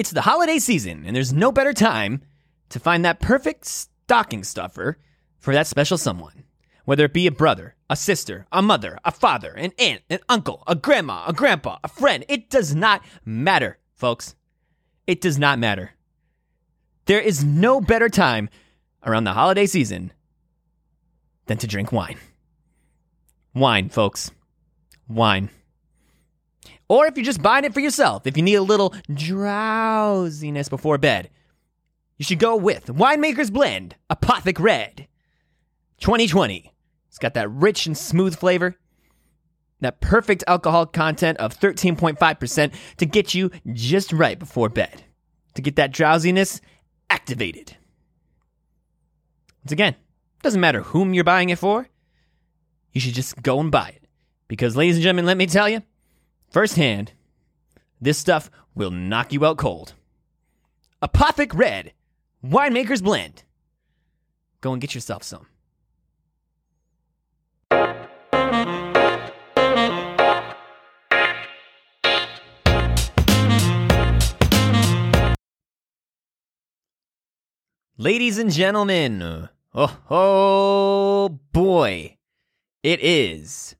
It's the holiday season, and there's no better time to find that perfect stocking stuffer for that special someone. Whether it be a brother, a sister, a mother, a father, an aunt, an uncle, a grandma, a grandpa, a friend, it does not matter, folks. It does not matter. There is no better time around the holiday season than to drink wine. Wine, folks. Wine. Or if you're just buying it for yourself, if you need a little drowsiness before bed, you should go with Winemaker's Blend Apothic Red 2020. It's got that rich and smooth flavor, that perfect alcohol content of 13.5% to get you just right before bed, to get that drowsiness activated. Once again, doesn't matter whom you're buying it for, you should just go and buy it. Because, ladies and gentlemen, let me tell you, firsthand, this stuff will knock you out cold. Apothic Red, Winemaker's Blend. Go and get yourself some. Ladies and gentlemen, oh, oh boy, it is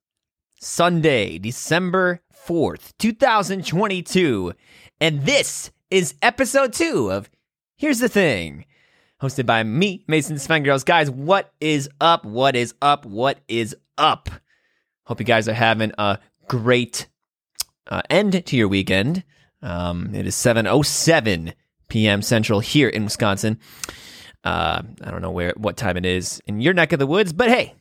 Sunday, December 4th, 2022. And this is episode two of Here's the Thing, hosted by me, Mason Cvengros. Guys, what is up? What is up? What is up? Hope you guys are having a great uh, end to your weekend. Um, it is 7.07 p.m. Central here in Wisconsin. Uh, I don't know where what time it is in your neck of the woods, but hey,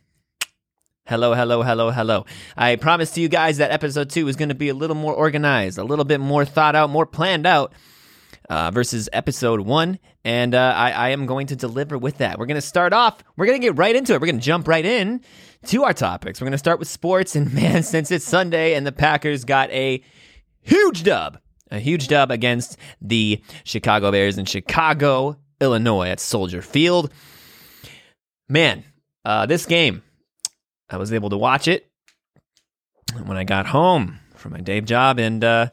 Hello, hello, hello, hello. I promised to you guys that episode two is going to be a little more organized, a little bit more thought out, more planned out uh, versus episode one. And uh, I, I am going to deliver with that. We're going to start off, we're going to get right into it. We're going to jump right in to our topics. We're going to start with sports. And man, since it's Sunday and the Packers got a huge dub, a huge dub against the Chicago Bears in Chicago, Illinois at Soldier Field. Man, uh, this game, I was able to watch it when I got home from my day job, and uh,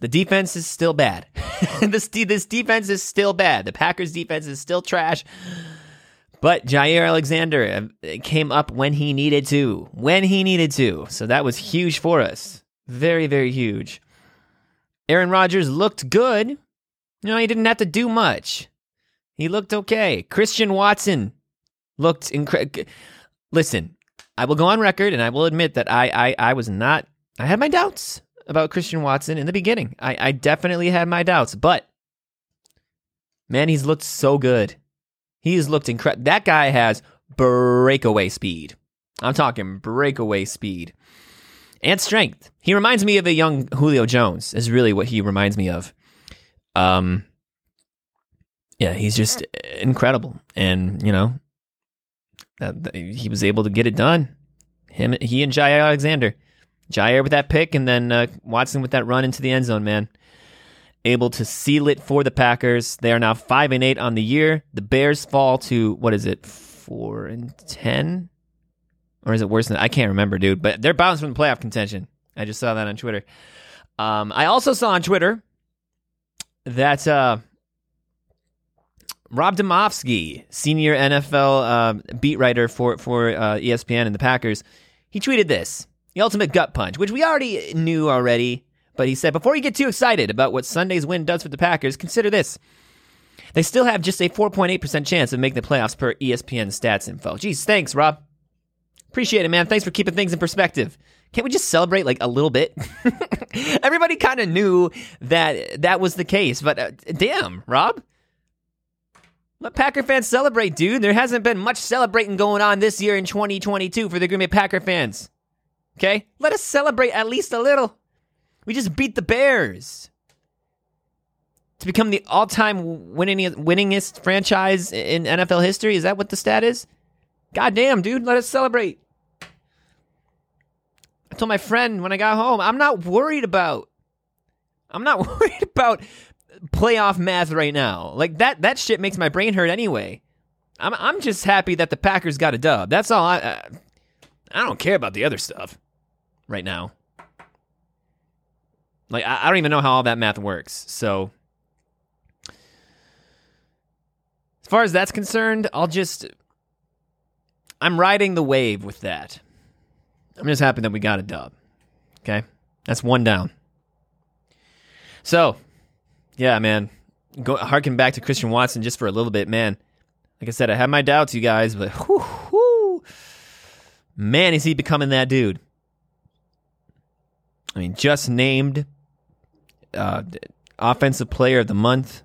the defense is still bad. this, this defense is still bad. The Packers' defense is still trash. But Jaire Alexander uh, came up when he needed to, when he needed to. So that was huge for us. Very, very huge. Aaron Rodgers looked good. You know, he didn't have to do much. He looked okay. Christian Watson looked incredible. Listen, I will go on record and I will admit that I, I, I was not, I had my doubts about Christian Watson in the beginning. I, I definitely had my doubts, but man, he's looked so good. He's looked incredible. That guy has breakaway speed. I'm talking breakaway speed and strength. He reminds me of a young Julio Jones. Is really what he reminds me of. Um, yeah, he's just incredible, and you know, that, he was able to get it done. Him, he, and Jaire Alexander, Jaire with that pick, and then uh, Watson with that run into the end zone. Man, able to seal it for the Packers. They are now five and eight on the year. The Bears fall to what is it, four and ten, or is it worse than I can't remember, dude. But they're bounced from the playoff contention. I just saw that on Twitter. Um, I also saw on Twitter that uh, Rob Demovsky, senior NFL uh, beat writer for for uh, ESPN and the Packers, he tweeted this: the ultimate gut punch, which we already knew already. But he said, before you get too excited about what Sunday's win does for the Packers, consider this. They still have just a 4.8% chance of making the playoffs per ESPN stats info. Geez, thanks, Rob. Appreciate it, man. Thanks for keeping things in perspective. Can't we just celebrate like a little bit? Everybody kind of knew that that was the case, but uh, damn, Rob. Let Packer fans celebrate, dude. There hasn't been much celebrating going on this year in 2022 for the Green Bay Packer fans. Okay? Let us celebrate at least a little. We just beat the Bears to become the all-time winning, winningest franchise in NFL history. Is that what the stat is? God damn, dude, let us celebrate. I told my friend when I got home, I'm not worried about I'm not worried about playoff math right now. Like that that shit makes my brain hurt anyway. I'm I'm just happy that the Packers got a dub. That's all I I, I don't care about the other stuff right now. Like I, I don't even know how all that math works. So as far as that's concerned, I'll just I'm riding the wave with that. I'm just happy that we got a dub. Okay? That's one down. So, yeah, man. Go harken back to Christian Watson just for a little bit, man. Like I said, I have my doubts, you guys, but whew, whew, man, is he becoming that dude? I mean, just named uh, offensive player of the month.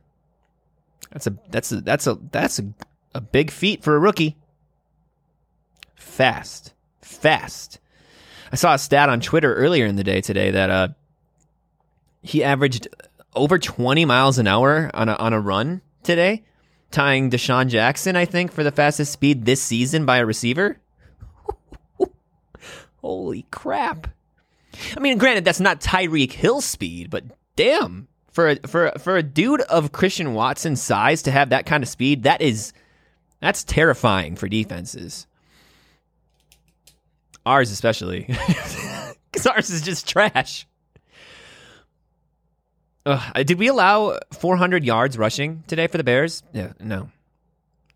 That's a that's a that's a that's a, a big feat for a rookie. Fast, fast. I saw a stat on Twitter earlier in the day today that uh, he averaged over 20 miles an hour on a on a run today, tying DeSean Jackson, I think, for the fastest speed this season by a receiver. Holy crap! I mean, granted, that's not Tyreek Hill speed, but damn, for a, for for a dude of Christian Watson's size to have that kind of speed, that is that's terrifying for defenses. Ours especially, because ours is just trash. Uh, did we allow 400 yards rushing today for the Bears? Yeah, no.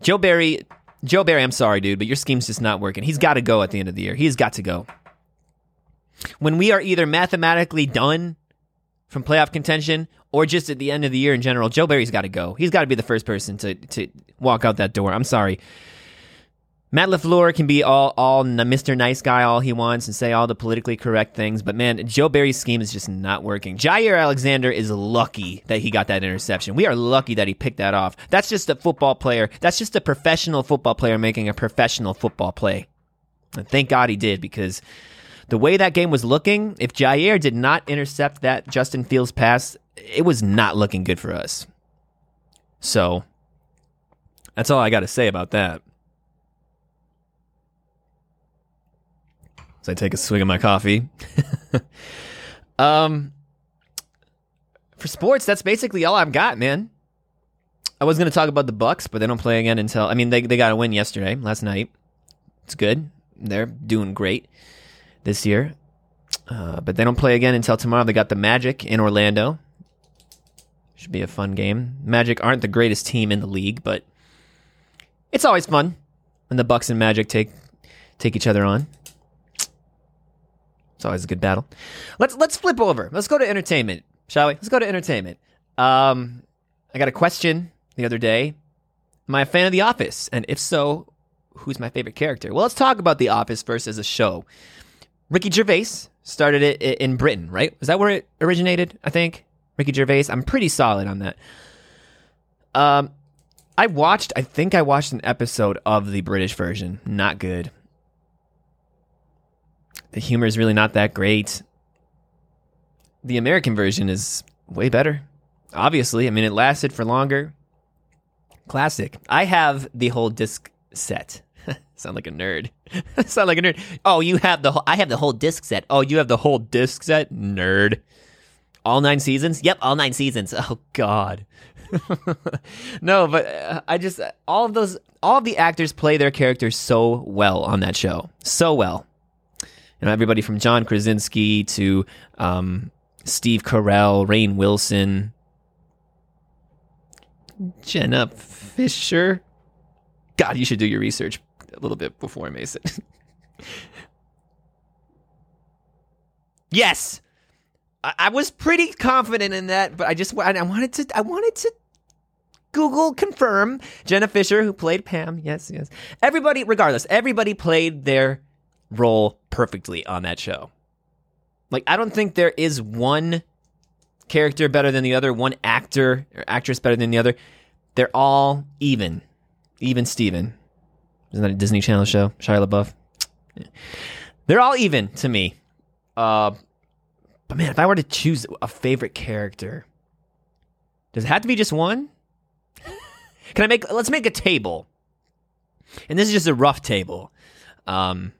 Joe Barry, Joe Barry, I'm sorry, dude, but your scheme's just not working. He's got to go at the end of the year. He's got to go. When we are either mathematically done from playoff contention or just at the end of the year in general, Joe Barry's got to go. He's got to be the first person to to walk out that door. I'm sorry. Matt LaFleur can be all all Mr. Nice Guy all he wants and say all the politically correct things, but man, Joe Barry's scheme is just not working. Jaire Alexander is lucky that he got that interception. We are lucky that he picked that off. That's just a football player. That's just a professional football player making a professional football play. And thank God he did because the way that game was looking, if Jaire did not intercept that Justin Fields pass, it was not looking good for us. So that's all I got to say about that. I take a swig of my coffee. um, for sports, that's basically all I've got, man. I was going to talk about the Bucks, but they don't play again until I mean they they got a win yesterday, last night. It's good. They're doing great this year, uh, but they don't play again until tomorrow. They got the Magic in Orlando. Should be a fun game. Magic aren't the greatest team in the league, but it's always fun when the Bucks and Magic take take each other on. It's always a good battle. Let's let's flip over. Let's go to entertainment, shall we? Let's go to entertainment. Um, I got a question the other day. Am I a fan of The Office? And if so, who's my favorite character? Well, let's talk about The Office first as a show. Ricky Gervais started it in Britain, right? Is that where it originated? I think Ricky Gervais. I'm pretty solid on that. Um, I watched. I think I watched an episode of the British version. Not good. The humor is really not that great. The American version is way better. Obviously, I mean, it lasted for longer. Classic. I have the whole disc set. Sound like a nerd. Sound like a nerd. Oh, you have the whole, I have the whole disc set. Oh, you have the whole disc set? Nerd. All nine seasons? Yep, all nine seasons. Oh God. no, but uh, I just all of those all of the actors play their characters so well on that show. So well. You know, everybody from John Krasinski to um, Steve Carell, Rainn Wilson, Jenna Fischer. God, you should do your research a little bit before Mason. yes, I-, I, was pretty confident in that, but I just I wanted to I wanted to Google confirm Jenna Fischer, who played Pam. Yes, yes. Everybody, regardless, everybody played their role perfectly on that show. Like, I don't think there is one character better than the other, one actor or actress better than the other. They're all even. Even Steven. Isn't that a Disney Channel show? Shia LaBeouf? They're all even to me. Uh, but man, if I were to choose a favorite character, does it have to be just one? Can I make, let's make a table. And this is just a rough table. Um,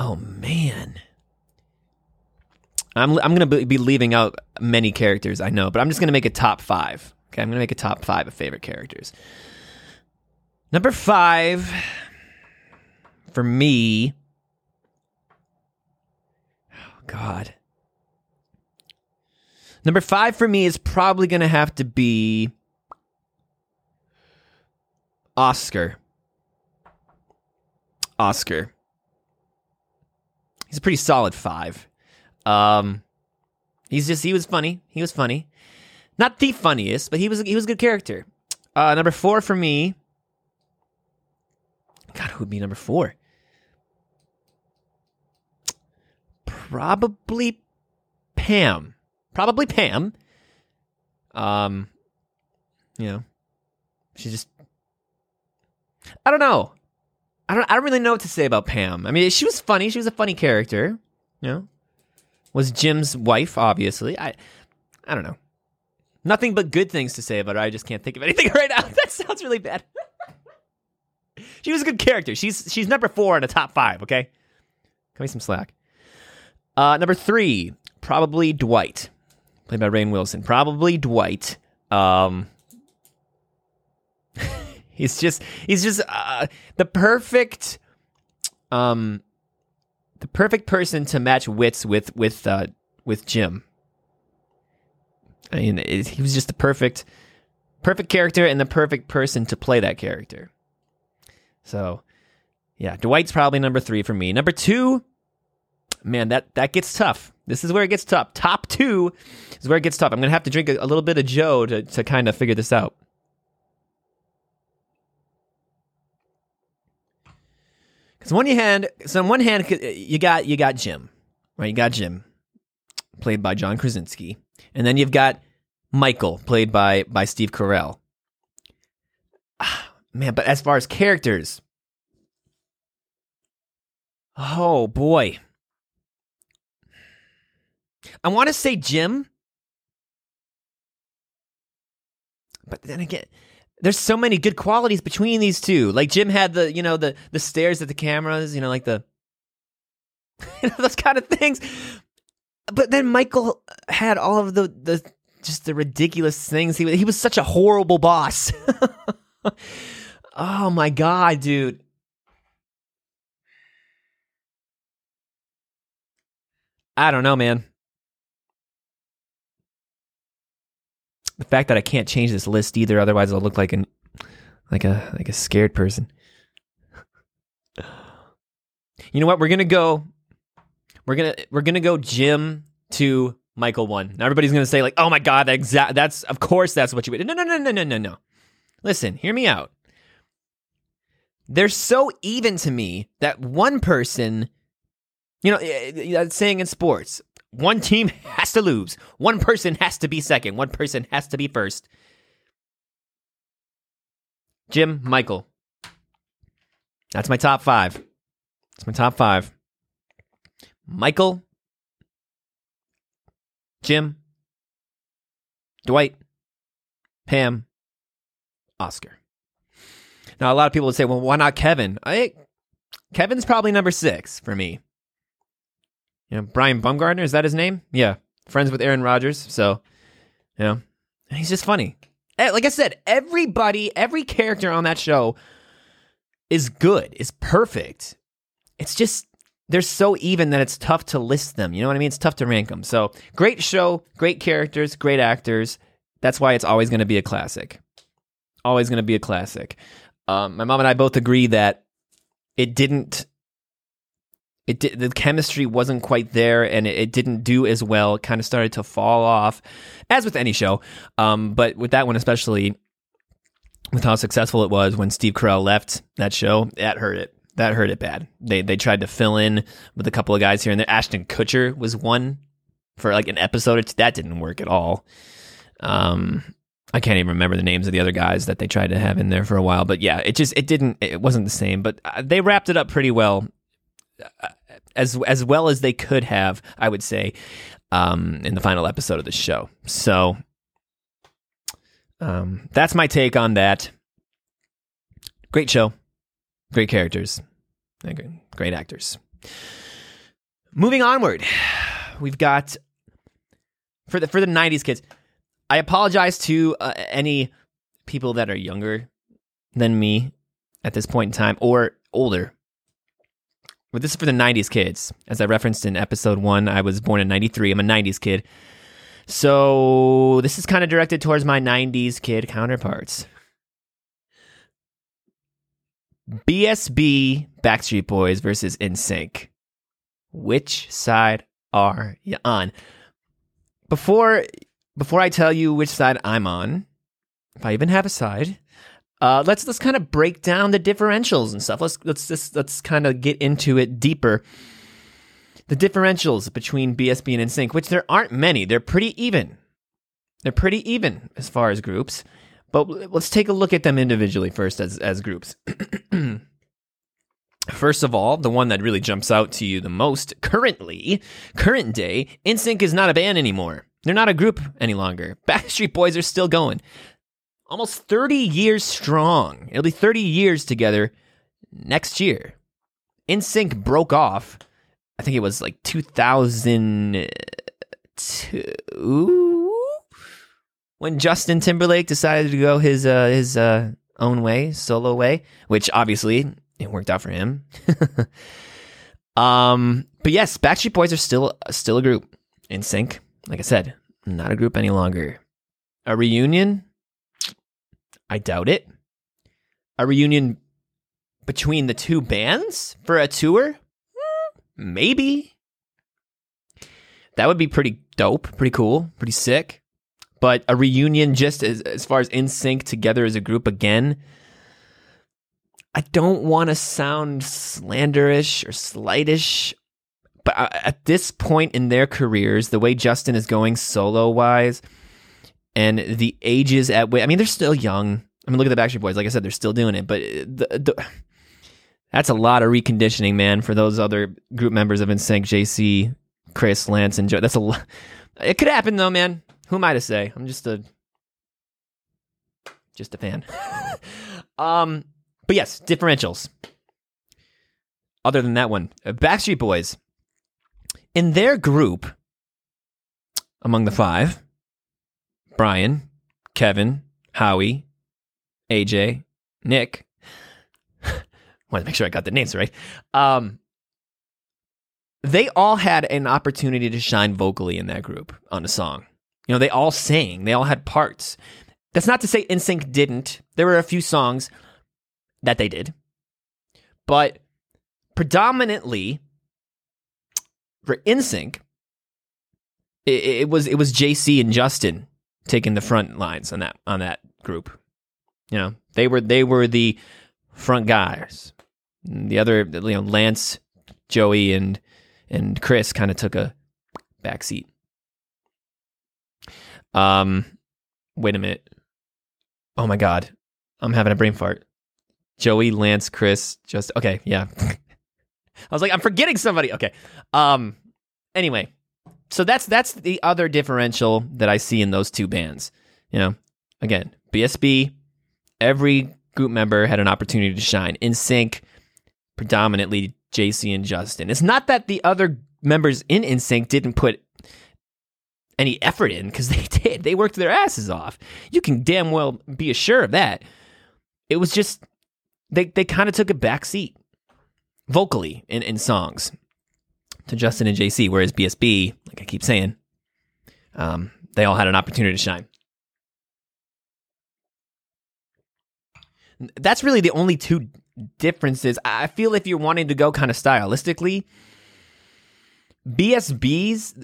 Oh man. I'm I'm going to be leaving out many characters, I know, but I'm just going to make a top 5. Okay, I'm going to make a top 5 of favorite characters. Number 5 for me Oh god. Number five for me is probably going to have to be Oscar. Oscar. He's a pretty solid five. Um, he's just he was funny. He was funny. Not the funniest, but he was he was a good character. Uh, number four for me. God, who would be number four? Probably Pam. Probably Pam. Um, you know, she just. I don't know. I don't. I don't really know what to say about Pam. I mean, she was funny. She was a funny character. You know, was Jim's wife, obviously. I. I don't know. Nothing but good things to say about her. I just can't think of anything right now. That sounds really bad. she was a good character. She's she's number four in the top five. Okay, cut me some slack. Uh, number three, probably Dwight, played by Rainn Wilson. Probably Dwight. Um, he's just he's just uh, the perfect um the perfect person to match wits with with uh, with Jim. I mean, it, he was just the perfect perfect character and the perfect person to play that character. So, yeah, Dwight's probably number three for me. Number two, man, that that gets tough. This is where it gets tough. Top two is where it gets tough. I'm gonna have to drink a, a little bit of Joe to to kind of figure this out. Because one hand, so on one hand, you got you got Jim, right? You got Jim, played by John Krasinski, and then you've got Michael, played by by Steve Carell. Ah, man, but as far as characters, oh boy, I want to say Jim, but then again, there's so many good qualities between these two. Like Jim had the, you know, the the stares at the cameras, you know, like the you know, those kind of things. But then Michael had all of the the just the ridiculous things. He he was such a horrible boss. oh my god, dude. I don't know, man. The fact that I can't change this list either, otherwise I'll look like an like a like a scared person. You know what? We're gonna go. We're gonna we're gonna go Jim to Michael one. Now everybody's gonna say like, oh my god, that exact that's of course that's what you would. No no no no no no no. Listen, hear me out. They're so even to me that one person, you know, eh, eh, saying in sports, one team has to lose. One person has to be second. One person has to be first. Jim, Michael. That's my top five. That's my top five. Michael, Jim, Dwight, Pam, Oscar. Now, a lot of people would say, well, why not Kevin? I, Kevin's probably number six for me. You know, Brian Baumgartner, is that his name? Yeah. Friends with Aaron Rodgers. So, you know, he's just funny. Eh, like I said, everybody, every character on that show is good, is perfect. It's just, they're so even that it's tough to list them. You know what I mean? It's tough to rank them. So, great show, great characters, great actors. That's why it's always going to be a classic. Always going to be a classic. Um, my mom and I both agree that it didn't it the chemistry wasn't quite there and it, it didn't do as well. It kind of started to fall off, as with any show. Um, but with that one especially, with how successful it was when Steve Carell left that show, that hurt it. That hurt it bad. They they tried to fill in with a couple of guys here and there. Ashton Kutcher was one for like an episode. That didn't work at all. Um, I can't even remember the names of the other guys that they tried to have in there for a while. But yeah, it just it didn't it wasn't the same. But uh, they wrapped it up pretty well as as well as they could have, I would say, um, in the final episode of the show. So um, that's my take on that. Great show, great characters, great actors. Moving onward, we've got for the for the '90s kids. I apologize to uh, any people that are younger than me at this point in time or older but this is for the 90s kids. As I referenced in episode one, I was born in 93. I'm a 90s kid. So this is kind of directed towards my 90s kid counterparts. BSB Backstreet Boys versus NSYNC. Which side are you on? Before before I tell you which side I'm on, if I even have a side, uh, let's let's kind of break down the differentials and stuff. Let's let's just let's kind of get into it deeper. The differentials between BSB and NSYNC, which there aren't many, they're pretty even. They're pretty even as far as groups. But let's take a look at them individually first as as groups. First of all, the one that really jumps out to you the most currently, current day, NSYNC is not a band anymore. They're not a group any longer. Backstreet Boys are still going. Almost 30 years strong. It'll be 30 years together next year. NSYNC broke off. I think it was like 2002 when Justin Timberlake decided to go his uh, his uh, own way, solo way, which obviously it worked out for him. um, but yes, Backstreet Boys are still still a group NSYNC. Like I said, not a group any longer. A reunion? I doubt it. A reunion between the two bands for a tour? Hmm, maybe. That would be pretty dope, pretty cool, pretty sick. But a reunion just as, as far as NSYNC together as a group again, I don't want to sound slanderish or slightish, but at this point in their careers, the way Justin is going solo wise, and the ages at which I mean they're still young. I mean, look at the Backstreet Boys. Like I said, they're still doing it, but the, the, that's a lot of reconditioning, man, for those other group members of NSYNC, JC, Chris, Lance, and Joe. That's a lot. It could happen though, man. Who am I to say? I'm just a just a fan. um, but yes, differentials. Other than that one, uh, Backstreet Boys, in their group, among the five, Brian, Kevin, Howie, AJ, Nick. Want to make sure I got the names right. Um, they all had an opportunity to shine vocally in that group on a song. You know, they all sang, they all had parts. That's not to say NSYNC didn't. There were a few songs that they did. But predominantly for NSYNC, it, it was it was JC and Justin taking the front lines on that on that group. You know, they were they were the front guys. The other, you know, Lance, Joey, and and Chris kind of took a back seat. Um, wait a minute. Oh my god, I'm having a brain fart. Joey, Lance, Chris, just okay, yeah. I was like, I'm forgetting somebody. Okay. Um. Anyway, so that's that's the other differential that I see in those two bands. You know, again, BSB, every group member had an opportunity to shine. NSYNC, predominantly JC and Justin. It's not that the other members in NSYNC didn't put any effort in because they did. They worked their asses off. You can damn well be assured of that. It was just they they kind of took a back seat vocally in, in songs to Justin and JC, whereas BSB, like I keep saying, um, they all had an opportunity to shine. That's really the only two differences. I feel if you're wanting to go kind of stylistically, BSB's uh,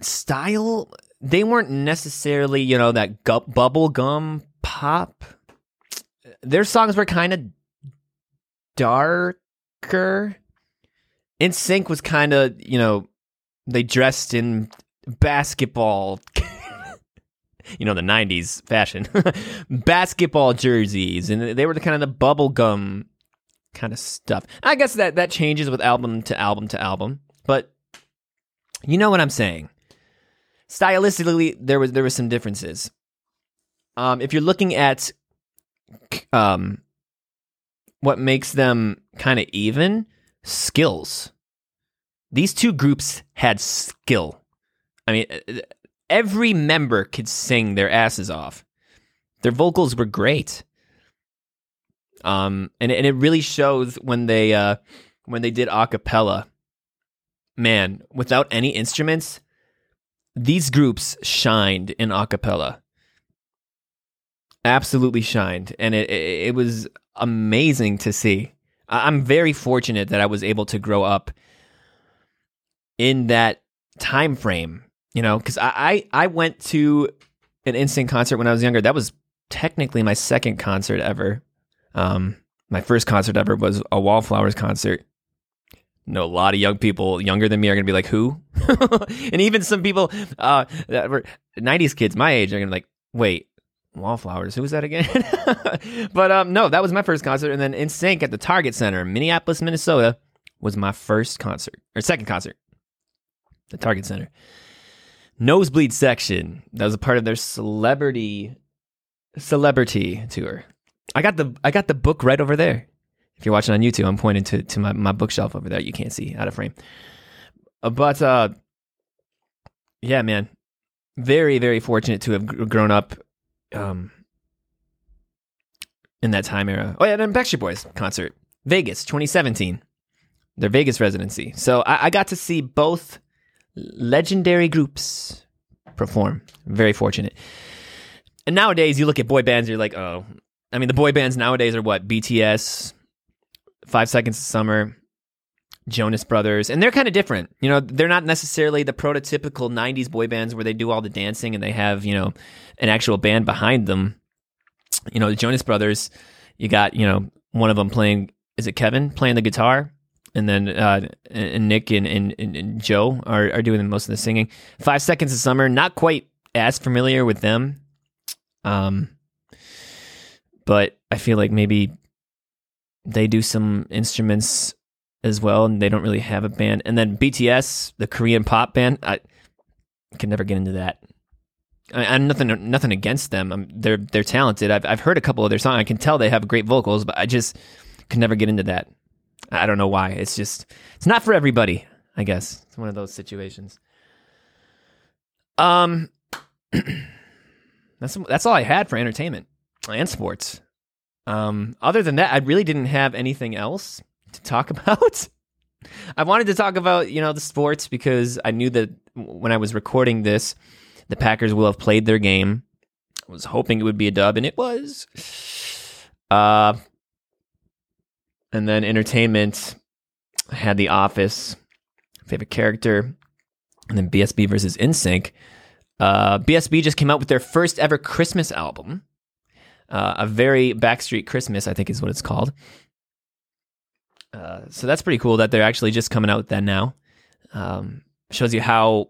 style, they weren't necessarily, you know, that gu- bubble gum pop. Their songs were kind of darker. NSYNC was kind of, you know, they dressed in basketball, you know, the 90s fashion, basketball jerseys, and they were the kind of the bubblegum kind of stuff. I guess that, that changes with album to album to album, but you know what I'm saying. Stylistically, there was there was some differences. Um, if you're looking at um, what makes them kind of even skills. These two groups had skill. I mean, uh, every member could sing their asses off. Their vocals were great. Um, and and it really shows when they uh when they did a cappella. Man, without any instruments, these groups shined in acapella. Absolutely shined, and it, it it was amazing to see. I'm very fortunate that I was able to grow up in that time frame. You know, because I, I I went to an NSYNC concert when I was younger. That was technically my second concert ever. Um, my first concert ever was a Wallflowers concert. No, a lot of young people younger than me are gonna be like, "Who?" and even some people uh, that were '90s kids my age are gonna be like, "Wait, Wallflowers? Who was that again?" but um, no, that was my first concert, and then NSYNC at the Target Center, Minneapolis, Minnesota, was my first concert or second concert. The Target Center nosebleed section. That was a part of their celebrity celebrity tour. I got the I got the book right over there. If you're watching on YouTube, I'm pointing to to my, my bookshelf over there. You can't see out of frame. Uh, but uh yeah, man. Very very fortunate to have grown up um in that time era. Oh yeah, then Backstreet Boys concert. Vegas 2017. Their Vegas residency. So I, I got to see both legendary groups perform. Very fortunate. And nowadays, you look at boy bands, you're like, oh, I mean, the boy bands nowadays are what BTS, Five Seconds of Summer, Jonas Brothers, and they're kind of different. You know, they're not necessarily the prototypical '90s boy bands where they do all the dancing and they have you know an actual band behind them. You know, the Jonas Brothers, you got you know one of them playing. Is it Kevin playing the guitar? and then uh, and Nick and, and, and Joe are, are doing most of the singing. Five Seconds of Summer, not quite as familiar with them, um, but I feel like maybe they do some instruments as well, and they don't really have a band. And then BTS, the Korean pop band, I can never get into that. I, I'm nothing nothing against them. I'm, they're they're talented. I've I've heard a couple of their songs. I can tell they have great vocals, but I just can never get into that. I don't know why. It's just it's not for everybody. I guess it's one of those situations. Um, that's that's all I had for entertainment and sports. Um, other than that, I really didn't have anything else to talk about. I wanted to talk about you know the sports because I knew that when I was recording this, the Packers will have played their game. I was hoping it would be a dub, and it was. Uh, and then entertainment I had The Office, favorite character, and then BSB versus NSYNC. Uh, BSB just came out with their first ever Christmas album, uh, a very Backstreet Christmas, I think is what it's called. Uh, so that's pretty cool that they're actually just coming out with that now. Um, shows you how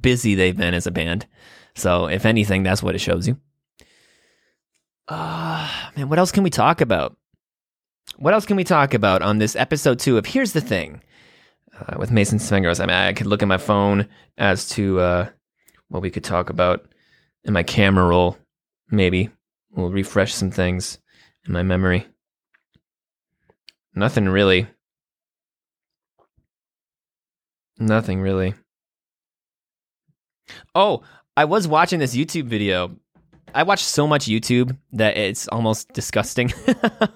busy they've been as a band. So if anything, that's what it shows you. Uh, man, what else can we talk about? What else can we talk about on this episode two of Here's the Thing uh, with Mason Cvengros? I mean, I could look at my phone as to uh, what we could talk about in my camera roll. Maybe we'll refresh some things in my memory. Nothing really. Nothing really. Oh, I was watching this YouTube video I watch so much YouTube that it's almost disgusting.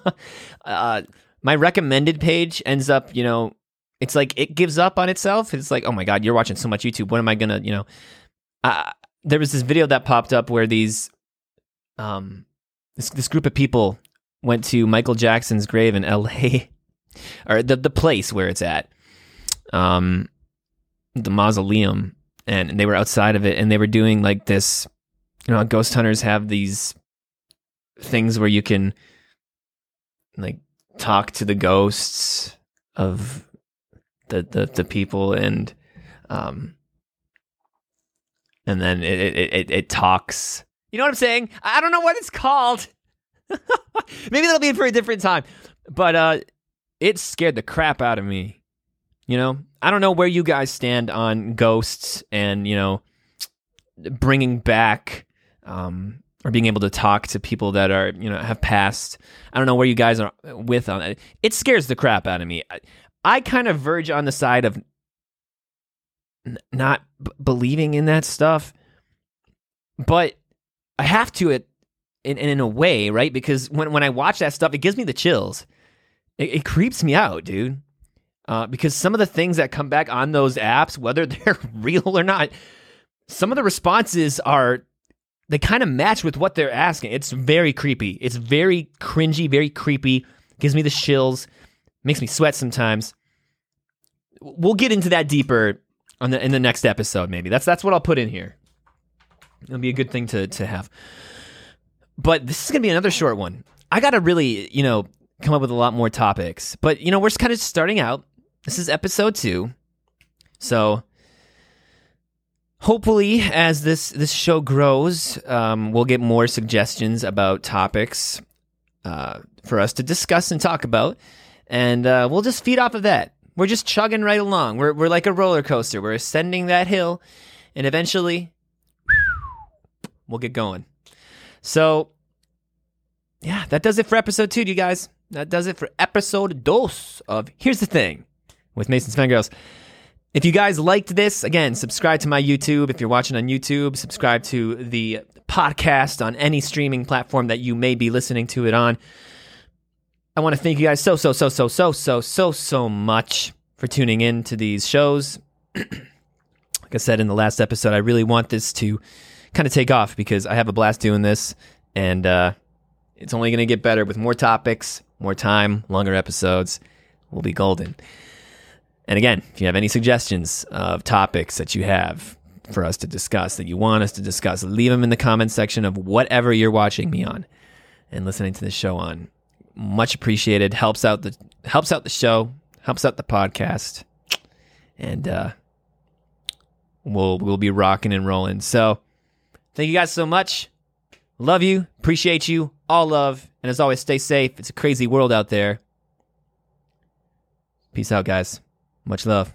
uh, my recommended page ends up, you know, it's like it gives up on itself. It's like, oh my god, you're watching so much YouTube. What am I gonna, you know? Uh, there was this video that popped up where these, um, this this group of people went to Michael Jackson's grave in L.A. or the the place where it's at, um, the mausoleum, and they were outside of it, and they were doing like this you know, ghost hunters have these things where you can like talk to the ghosts of the the, the people and um and then it, it it it talks you know what i'm saying i don't know what it's called maybe that'll be for a different time but uh it scared the crap out of me you know i don't know where you guys stand on ghosts and you know bringing back um, or being able to talk to people that are you know have passed. I don't know where you guys are with on it. It scares the crap out of me. I, I kind of verge on the side of n- not b- believing in that stuff, but I have to it in, in a way, right? Because when when I watch that stuff, it gives me the chills. It, it creeps me out, dude. Uh, because some of the things that come back on those apps, whether they're real or not, some of the responses are they kind of match with what they're asking. It's very creepy. It's very cringy, very creepy. Gives me the chills. Makes me sweat sometimes. We'll get into that deeper on the in the next episode. Maybe that's that's what I'll put in here. It'll be a good thing to to have. But this is gonna be another short one. I gotta really, you know, come up with a lot more topics. But you know, we're just kind of starting out. This is episode two, so hopefully, as this this show grows, um, we'll get more suggestions about topics uh, for us to discuss and talk about, and uh, we'll just feed off of that. We're just chugging right along. We're we're like a roller coaster. We're ascending that hill, and eventually, we'll get going. So, yeah, that does it for episode two, you guys. That does it for episode dos of Here's the Thing with Mason Cvengros. If you guys liked this, again, subscribe to my YouTube. If you're watching on YouTube, subscribe to the podcast on any streaming platform that you may be listening to it on. I want to thank you guys so, so, so, so, so, so, so, so much for tuning in to these shows. like I said in the last episode, I really want this to kind of take off because I have a blast doing this, and uh, it's only going to get better with more topics, more time, longer episodes. We'll be golden. And again, if you have any suggestions of topics that you have for us to discuss, that you want us to discuss, leave them in the comment section of whatever you're watching me on and listening to the show on. Much appreciated. Helps out the helps out the show, helps out the podcast. And uh we'll we'll be rocking and rolling. So thank you guys so much. Love you, appreciate you, all love, and as always, stay safe. It's a crazy world out there. Peace out, guys. Much love.